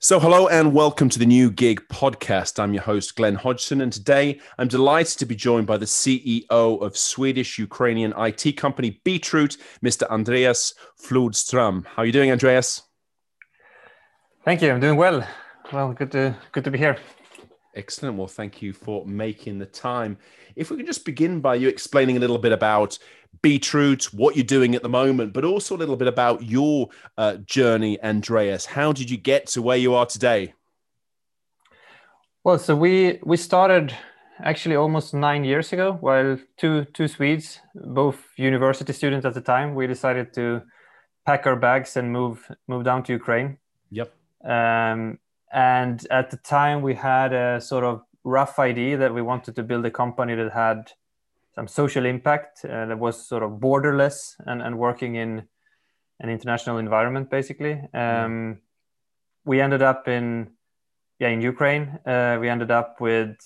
So, hello and welcome to the New Gig podcast. I'm your host, Glen Hodgson, and today I'm delighted to be joined by the CEO of Swedish Ukrainian IT company Beetroot, Mr. Andreas Flodström. How are you doing, Andreas? Thank you. I'm doing well. Well, good to good to be here. Excellent. Well, thank you for making the time. If we can just begin by you explaining a little bit about Beetroot, what you're doing at the moment, but also a little bit about your uh, journey, Andreas. How did you get to where you are today? Well, so we we started actually almost nine years ago. While two two Swedes, both university students at the time, we decided to pack our bags and move move down to Ukraine. Yep. Um, and at the time, we had a sort of rough idea that we wanted to build a company that had some social impact uh, that was sort of borderless and, and working in an international environment basically. Um, we ended up in yeah in ukraine. Uh, we ended up with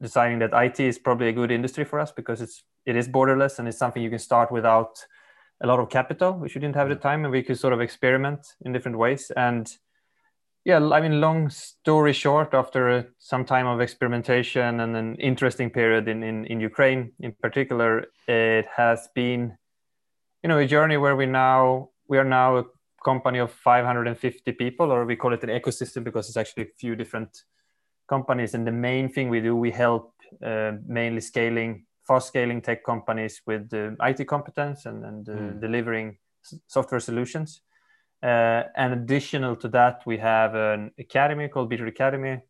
deciding that it is probably a good industry for us because it's it is borderless and it's something you can start without a lot of capital which we didn't have at the time and we could sort of experiment in different ways. And yeah i mean long story short after some time of experimentation and an interesting period in, in, in ukraine in particular it has been you know a journey where we now we are now a company of 550 people or we call it an ecosystem because it's actually a few different companies and the main thing we do we help uh, mainly scaling fast scaling tech companies with uh, it competence and, and uh, mm. delivering software solutions uh, and additional to that, we have an academy called Beetroot Academy,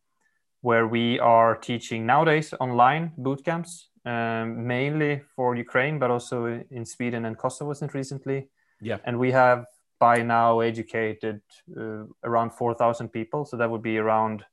where we are teaching nowadays online boot camps, um, mainly for Ukraine, but also in Sweden and Kosovo since recently. Yeah. And we have by now educated uh, around 4,000 people. So that would be around,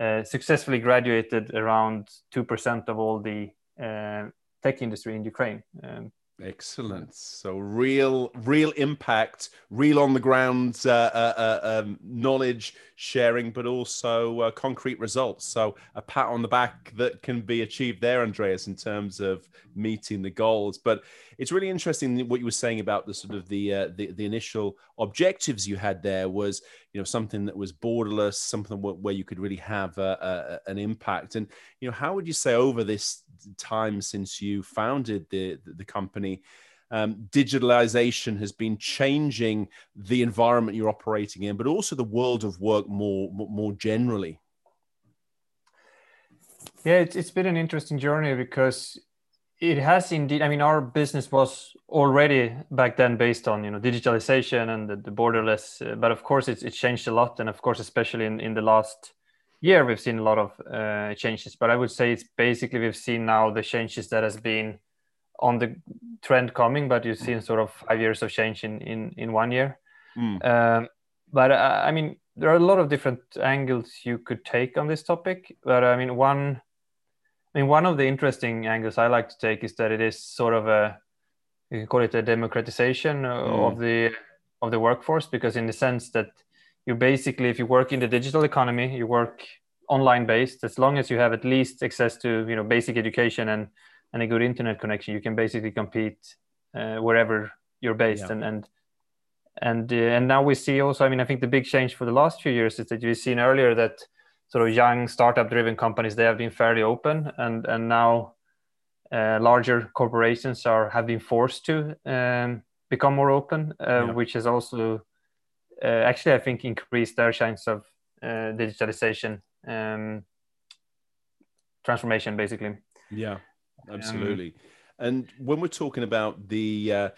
uh, successfully graduated around 2% of all the uh, tech industry in Ukraine. Um, Excellent. So real, real impact, real on the ground uh, uh, uh, um, knowledge sharing, but also uh, concrete results. So a pat on the back that can be achieved there, Andreas, in terms of meeting the goals. But it's really interesting what you were saying about the sort of the uh, the, the initial objectives you had there was you know something that was borderless, something where you could really have a, a, an impact. And you know, how would you say over this time since you founded the the company? Um, digitalization has been changing the environment you're operating in, but also the world of work more more generally. Yeah, it's, it's been an interesting journey because it has indeed. I mean, our business was already back then based on you know digitalization and the, the borderless, uh, but of course it's, it's changed a lot, and of course especially in, in the last year we've seen a lot of uh, changes but i would say it's basically we've seen now the changes that has been on the trend coming but you've seen sort of five years of change in in, in one year mm. um, but uh, i mean there are a lot of different angles you could take on this topic but i mean one i mean one of the interesting angles i like to take is that it is sort of a you can call it a democratization mm. of the of the workforce because in the sense that you basically if you work in the digital economy you work online based as long as you have at least access to you know basic education and and a good internet connection you can basically compete uh, wherever you're based yeah. and and and uh, and now we see also i mean i think the big change for the last few years is that you've seen earlier that sort of young startup driven companies they have been fairly open and and now uh, larger corporations are have been forced to um, become more open uh, yeah. which has also actually, I think increased their chance of uh, digitalization um, transformation, basically. Yeah, absolutely. Um, and when we're talking about the uh,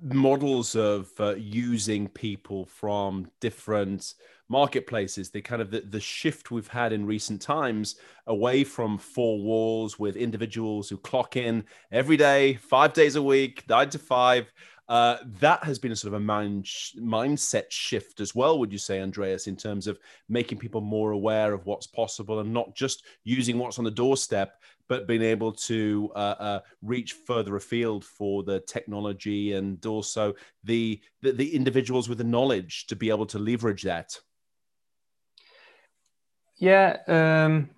models of uh, using people from different marketplaces the kind of the, the shift we've had in recent times away from four walls with individuals who clock in every day five days a week nine to five uh, that has been a sort of a mind sh- mindset shift as well, would you say, Andreas, in terms of making people more aware of what's possible and not just using what's on the doorstep, but being able to uh, uh, reach further afield for the technology and also the, the, the individuals with the knowledge to be able to leverage that. Yeah, um,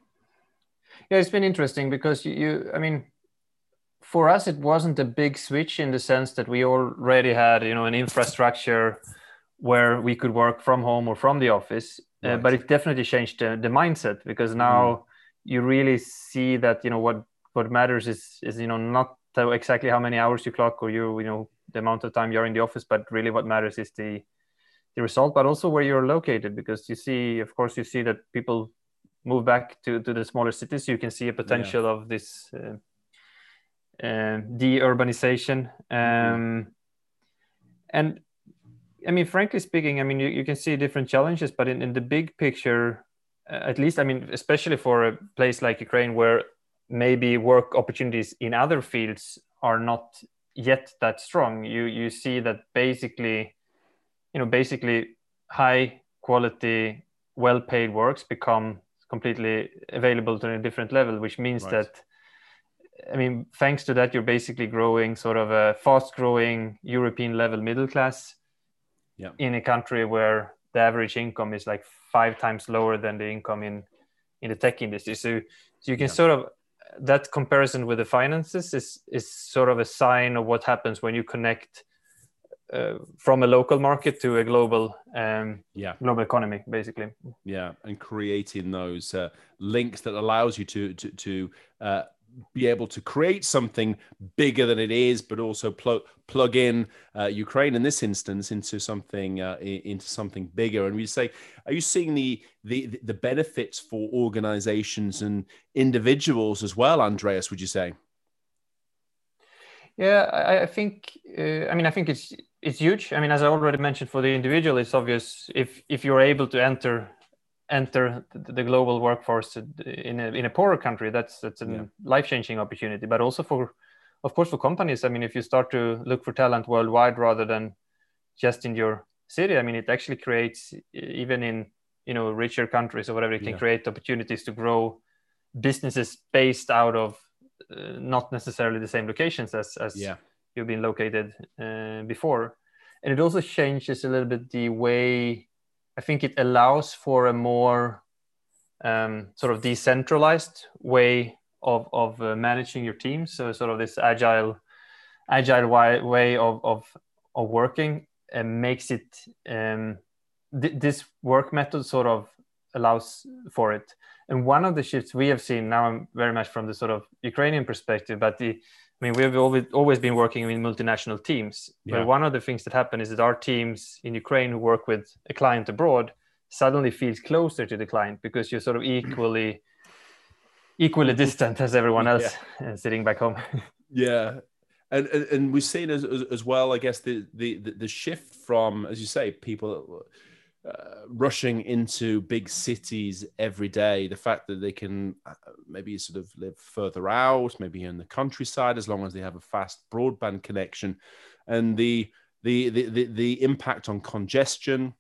yeah, it's been interesting because you, you I mean for us it wasn't a big switch in the sense that we already had you know an infrastructure where we could work from home or from the office right. uh, but it definitely changed the, the mindset because now mm. you really see that you know what what matters is is you know not exactly how many hours you clock or you you know the amount of time you're in the office but really what matters is the the result but also where you're located because you see of course you see that people move back to to the smaller cities you can see a potential yeah. of this uh, uh, de-urbanization mm-hmm. um, and I mean, frankly speaking, I mean, you, you can see different challenges, but in, in the big picture, uh, at least, I mean, especially for a place like Ukraine where maybe work opportunities in other fields are not yet that strong, you you see that basically, you know, basically high quality, well paid works become completely available to a different level, which means right. that I mean, thanks to that, you're basically growing sort of a fast growing European level middle class yeah. in a country where the average income is like five times lower than the income in in the tech industry so, so you can yeah. sort of that comparison with the finances is is sort of a sign of what happens when you connect uh, from a local market to a global um, yeah global economy basically yeah and creating those uh, links that allows you to to, to uh, be able to create something bigger than it is, but also plug plug in uh, Ukraine in this instance into something uh, into something bigger. And we say, are you seeing the the the benefits for organizations and individuals as well, Andreas? Would you say? Yeah, I, I think. Uh, I mean, I think it's it's huge. I mean, as I already mentioned, for the individual, it's obvious if if you're able to enter enter the global workforce in a, in a poorer country that's that's a yeah. life-changing opportunity but also for of course for companies i mean if you start to look for talent worldwide rather than just in your city i mean it actually creates even in you know richer countries or whatever it can yeah. create opportunities to grow businesses based out of uh, not necessarily the same locations as as yeah. you've been located uh, before and it also changes a little bit the way I think it allows for a more um, sort of decentralized way of, of uh, managing your team. So sort of this agile, agile way of, of, of working and uh, makes it, um, th- this work method sort of allows for it. And one of the shifts we have seen now, I'm very much from the sort of Ukrainian perspective, but the I mean, we've always always been working in multinational teams. Yeah. But one of the things that happen is that our teams in Ukraine who work with a client abroad suddenly feels closer to the client because you're sort of equally equally distant as everyone else yeah. sitting back home. yeah, and, and and we've seen as, as well, I guess the the the shift from, as you say, people uh, rushing into big cities every day. The fact that they can uh, maybe sort of live further out, maybe in the countryside, as long as they have a fast broadband connection, and the the the the, the impact on congestion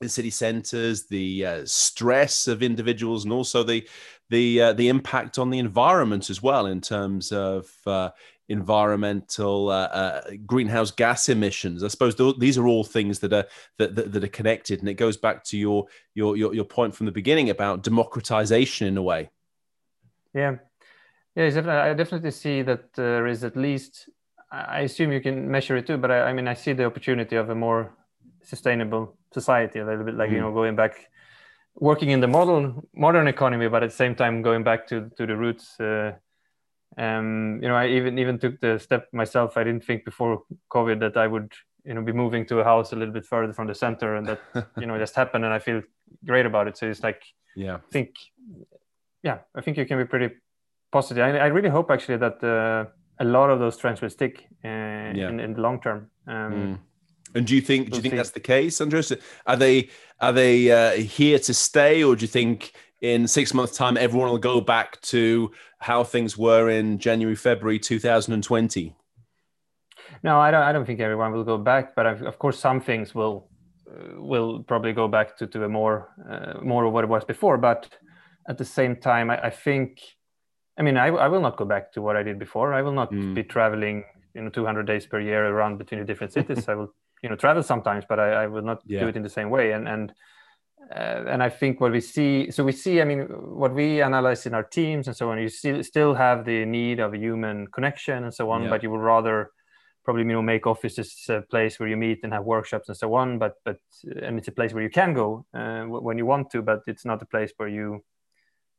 in city centers, the uh, stress of individuals, and also the the uh, the impact on the environment as well in terms of uh, environmental uh, uh, greenhouse gas emissions. I suppose th- these are all things that are that, that, that, are connected, and it goes back to your, your your your point from the beginning about democratization in a way. Yeah, yeah, I definitely see that there is at least. I assume you can measure it too, but I, I mean, I see the opportunity of a more sustainable society, a little bit like mm. you know going back working in the modern modern economy, but at the same time going back to to the roots. Uh, um, you know, I even even took the step myself. I didn't think before COVID that I would, you know, be moving to a house a little bit further from the center, and that you know just happened, and I feel great about it. So it's like, yeah, I think, yeah, I think you can be pretty positive. I, I really hope actually that uh, a lot of those trends will stick uh, yeah. in, in the long term. Um, mm. And do you think do you think that's the case, Andreas? Are they are they uh, here to stay, or do you think in six months' time everyone will go back to how things were in January, February 2020? No, I don't. I don't think everyone will go back, but I've, of course, some things will uh, will probably go back to, to a more uh, more of what it was before. But at the same time, I, I think, I mean, I, I will not go back to what I did before. I will not mm. be traveling, you know, 200 days per year around between the different cities. I will, you know, travel sometimes, but I, I will not yeah. do it in the same way. And and uh, and I think what we see, so we see, I mean, what we analyze in our teams and so on, you see, still have the need of a human connection and so on, yeah. but you would rather probably you know make offices a place where you meet and have workshops and so on but but and it's a place where you can go uh, when you want to but it's not a place where you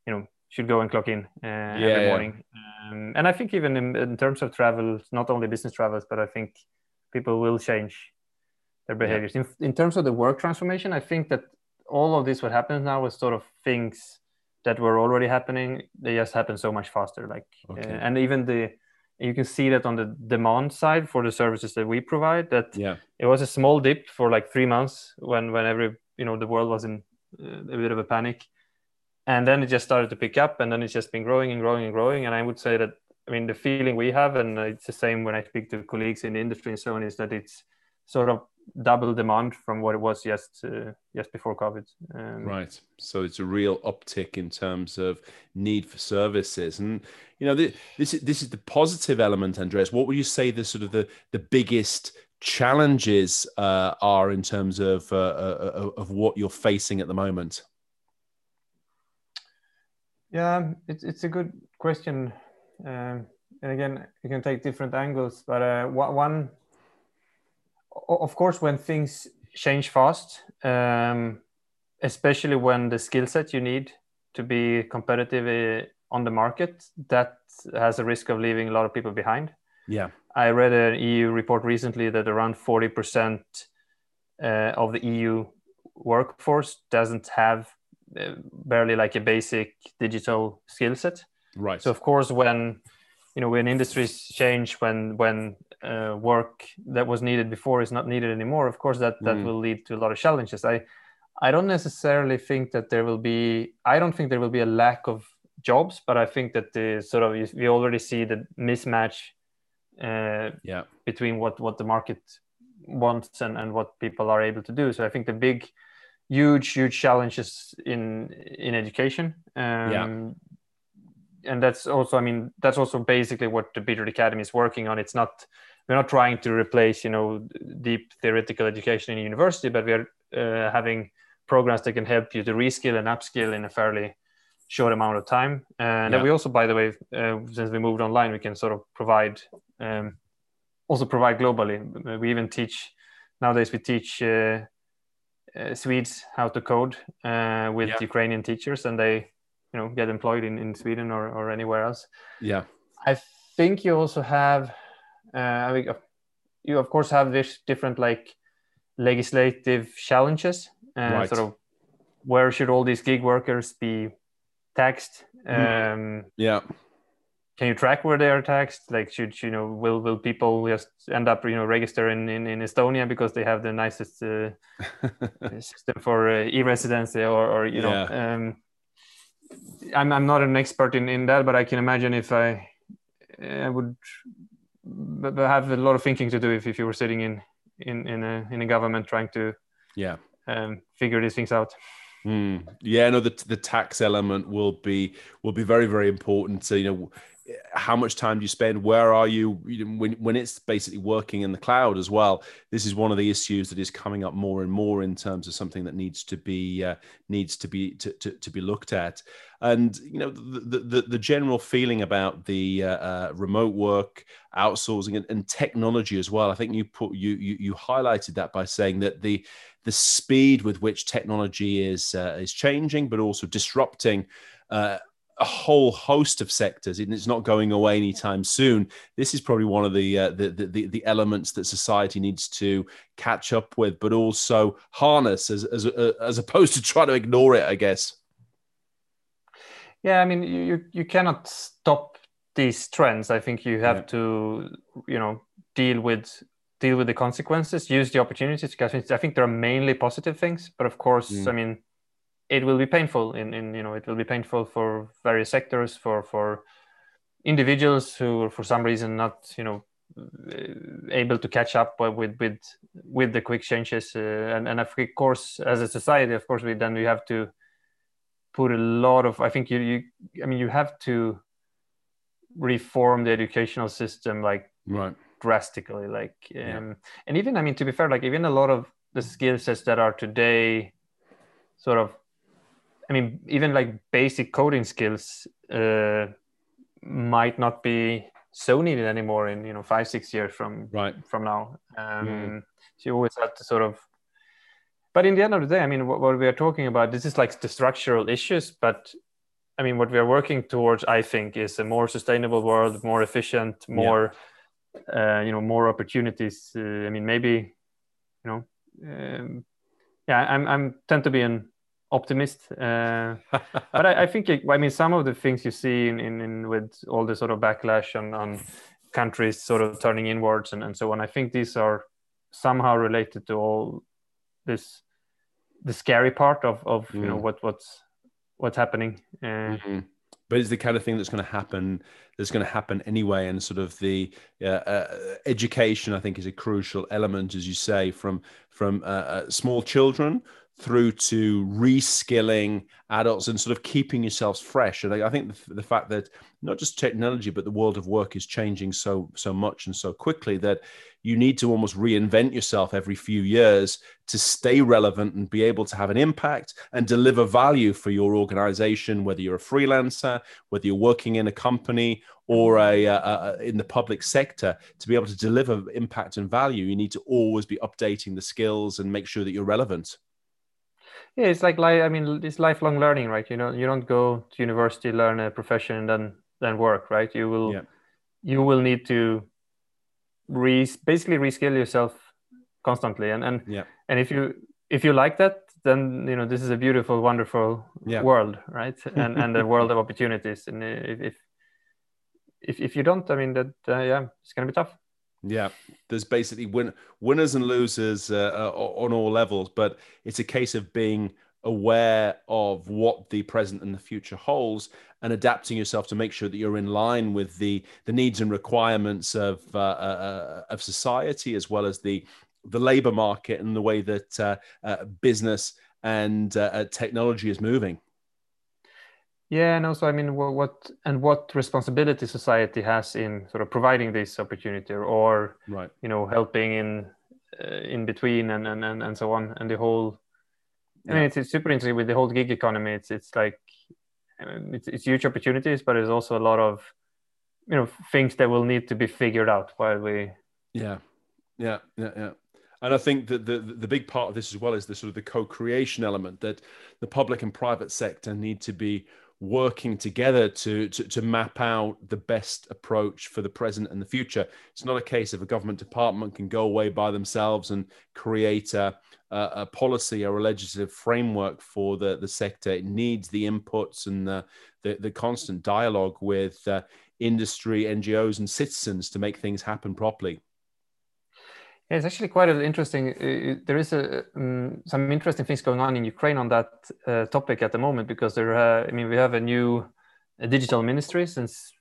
you know should go and clock in uh, yeah, every morning yeah. um, and i think even in, in, terms of travel not only business travels but i think people will change their behaviors in, in terms of the work transformation i think that all of this what happens now is sort of things that were already happening they just happen so much faster like okay. uh, and even the you can see that on the demand side for the services that we provide that yeah. it was a small dip for like three months when when every you know the world was in uh, a bit of a panic. And then it just started to pick up and then it's just been growing and growing and growing. And i would say that i mean the feeling we have and it's the same when i speak to colleagues in the industry and so on is that it's sort of double demand from what it was just uh, just before COVID. Um, right. So it's a real uptick in terms of need for services, and you know this is this is the positive element, Andreas. What would you say the sort of the the biggest challenges uh, are in terms of uh, uh, of what you're facing at the moment? Yeah, it's it's a good question, um, and again, you can take different angles. But uh, one of course, when things change fast, um, especially when the skill set you need to be competitive uh, on the market, that has a risk of leaving a lot of people behind. Yeah. I read an EU report recently that around 40% uh, of the EU workforce doesn't have uh, barely like a basic digital skill set. Right. So of course, when you know when industries change, when when uh, work that was needed before is not needed anymore of course that that mm. will lead to a lot of challenges i i don't necessarily think that there will be i don't think there will be a lack of jobs but i think that the sort of we already see the mismatch uh, yeah. between what what the market wants and and what people are able to do so i think the big huge huge challenges in in education um, yeah and that's also i mean that's also basically what the Beetroot academy is working on it's not we're not trying to replace you know deep theoretical education in a university but we are uh, having programs that can help you to reskill and upskill in a fairly short amount of time and yeah. we also by the way uh, since we moved online we can sort of provide um, also provide globally we even teach nowadays we teach uh, uh swedes how to code uh, with yeah. ukrainian teachers and they you know get employed in, in sweden or, or anywhere else yeah i think you also have uh, you of course have this different like legislative challenges and uh, right. sort of where should all these gig workers be taxed mm. um, yeah can you track where they are taxed like should you know will will people just end up you know register in in, in estonia because they have the nicest uh, system for uh, e-residency or or you know um, I'm, I'm not an expert in in that but i can imagine if i i would but, have a lot of thinking to do if, if you were sitting in in in a in a government trying to yeah um, figure these things out. Mm. Yeah, no, the the tax element will be will be very very important. So you know, how much time do you spend? Where are you? When, when it's basically working in the cloud as well this is one of the issues that is coming up more and more in terms of something that needs to be uh, needs to be to, to, to, be looked at. And you know the the, the general feeling about the uh, uh, remote work outsourcing and, and, technology as well i think you put you, you you highlighted that by saying that the the speed with which technology is uh, is changing but also disrupting uh, a whole host of sectors and it's not going away anytime soon this is probably one of the, uh, the, the, the elements that society needs to catch up with but also harness as as, uh, as opposed to try to ignore it i guess yeah i mean you you cannot stop these trends i think you have yeah. to you know deal with deal with the consequences use the opportunities because i think there are mainly positive things but of course mm. i mean it will be painful in, in you know it will be painful for various sectors for for individuals who are for some reason not you know able to catch up with with with the quick changes uh, and and of course as a society of course we then we have to put a lot of i think you, you i mean you have to reform the educational system like right drastically like um, yeah. and even i mean to be fair like even a lot of the skill sets that are today sort of I mean, even like basic coding skills uh, might not be so needed anymore in you know five six years from right from now um, mm. so you always have to sort of but in the end of the day i mean what, what, we are talking about this is like the structural issues but i mean what we are working towards i think is a more sustainable world more efficient more yeah. uh, you know more opportunities uh, i mean maybe you know um, yeah i'm i'm tend to be an optimist. Uh, but I, I think, it, I mean, some of the things you see in, in, in, with all the sort of backlash on, on countries sort of turning inwards and, and so on, I think these are somehow related to all this, the scary part of, of mm. you know, mm. what, what's, what's happening. Uh, mm-hmm. But it's the kind of thing that's going to happen. That's going to happen anyway, and sort of the uh, uh, education, I think, is a crucial element, as you say, from from uh, uh small children through to reskilling adults and sort of keeping yourselves fresh. And I, think the, the, fact that not just technology, but the world of work is changing so so much and so quickly that you need to almost reinvent yourself every few years to stay relevant and be able to have an impact and deliver value for your organization, whether you're a freelancer, whether you're working in a company or a, a, a in the public sector. To be able to deliver impact and value, you need to always be updating the skills and make sure that you're relevant yeah it's like i mean it's lifelong learning right? You know you don't go to university learn a profession and then then work right? You will yeah. you will need to re basically reskill yourself constantly. And and yeah. and if you if you like that then you know this is a beautiful wonderful yeah. world right? And and a world of opportunities. And if if if you don't i mean that uh, yeah it's going to be tough yeah, there's basically win- winners and losers uh, uh, on all levels, but it's a case of being aware of what the present and the future holds and adapting yourself to make sure that you're in line with the the needs and requirements of uh, uh, of society as well as the the labor market and the way that uh, uh, business and technology is moving. Yeah, and also, I mean, what, what, and what responsibility society has in sort of providing this opportunity, or right. you know, helping in uh, in between, and, and and and so on, and the whole. Yeah. I mean, it's, it's super interesting with the whole gig economy. It's it's like it's, it's huge opportunities, but there's also a lot of you know things that will need to be figured out while we. Yeah, yeah, yeah, yeah. And I think that the the big part of this as well is the sort of the co-creation element that the public and private sector need to be working together to, to, to map out the best approach for the present and the future. It's not a case of a government department can go away by themselves and create a, a, policy or a legislative framework for the, the sector. It needs the inputs and the, the, the constant dialogue with uh, industry, NGOs, and citizens to make things happen properly. Yeah, it's actually quite interesting. Uh, there is a, um, some interesting things going on in Ukraine on that uh, topic at the moment because there. Uh, I mean, we have a new a digital ministry since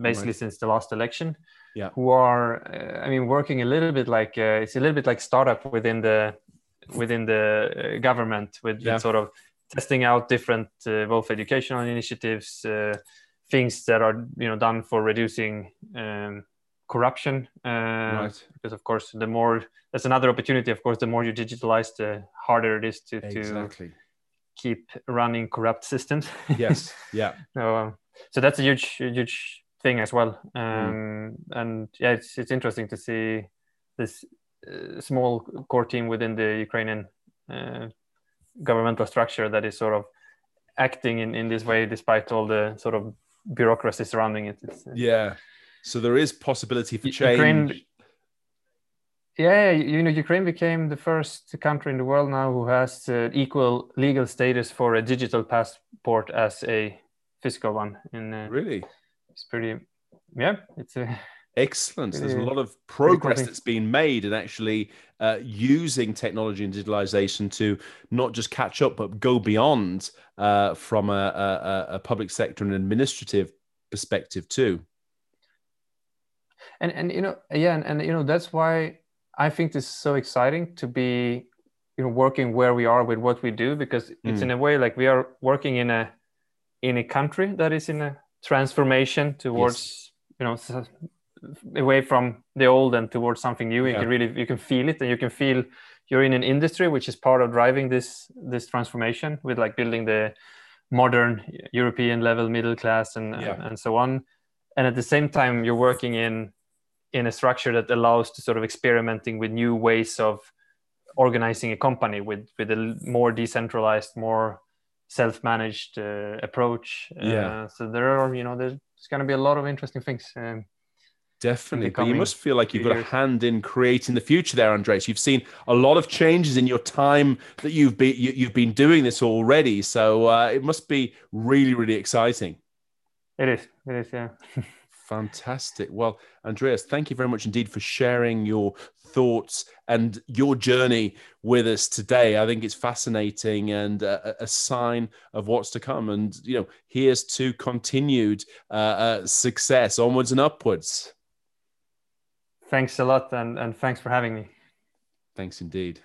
basically right. since the last election. Yeah. Who are, uh, I mean, working a little bit like uh, it's a little bit like startup within the within the uh, government with, yeah. sort of testing out different both educational initiatives, things that are you know done for reducing. Um, corruption uh, right. because of course the more that's another opportunity of course the more you digitalize the harder it is to, exactly. to keep running corrupt systems yes yeah so, um, so that's a huge huge thing as well um, mm. and yeah it's, it's interesting to see this uh, small core team within the ukrainian uh, governmental structure that is sort of acting in, in this way despite all the sort of bureaucracy surrounding it it's, yeah so there is possibility for change. Ukraine, yeah, you know, Ukraine became the first country in the world now who has uh, equal legal status for a digital passport as a physical one. In uh, really, it's pretty. Yeah, it's a. Excellent. There's a lot of progress that's been made in actually uh, using technology and digitalization to not just catch up, but go beyond uh, from a, a, a public sector and administrative perspective too and and you know yeah and, and you know that's why i think this is so exciting to be you know working where we are with what we do because it's mm. in a way like we are working in a in a country that is in a transformation towards yes. you know away from the old and towards something new yeah. you can really you can feel it and you can feel you're in an industry which is part of driving this this transformation with like building the modern european level middle class and yeah. and, and so on and at the same time you're working in in a structure that allows to sort of experimenting with new ways of organizing a company with with a more decentralized more self-managed uh, approach yeah uh, so there are you know there's going to be a lot of interesting things um, Definitely. But you must feel like you've got years. a hand in creating the future there, Andreas. You've seen a lot of changes in your time that you've been you, have been doing this already. So uh, it must be really, really exciting. It is. It is, yeah. Fantastic. Well, Andreas, thank you very much indeed for sharing your thoughts and your journey with us today. I think it's fascinating and a, a sign of what's to come. And, you know, here's to continued uh, uh, success onwards and upwards. Thanks a lot, and, and thanks for having me. Thanks indeed.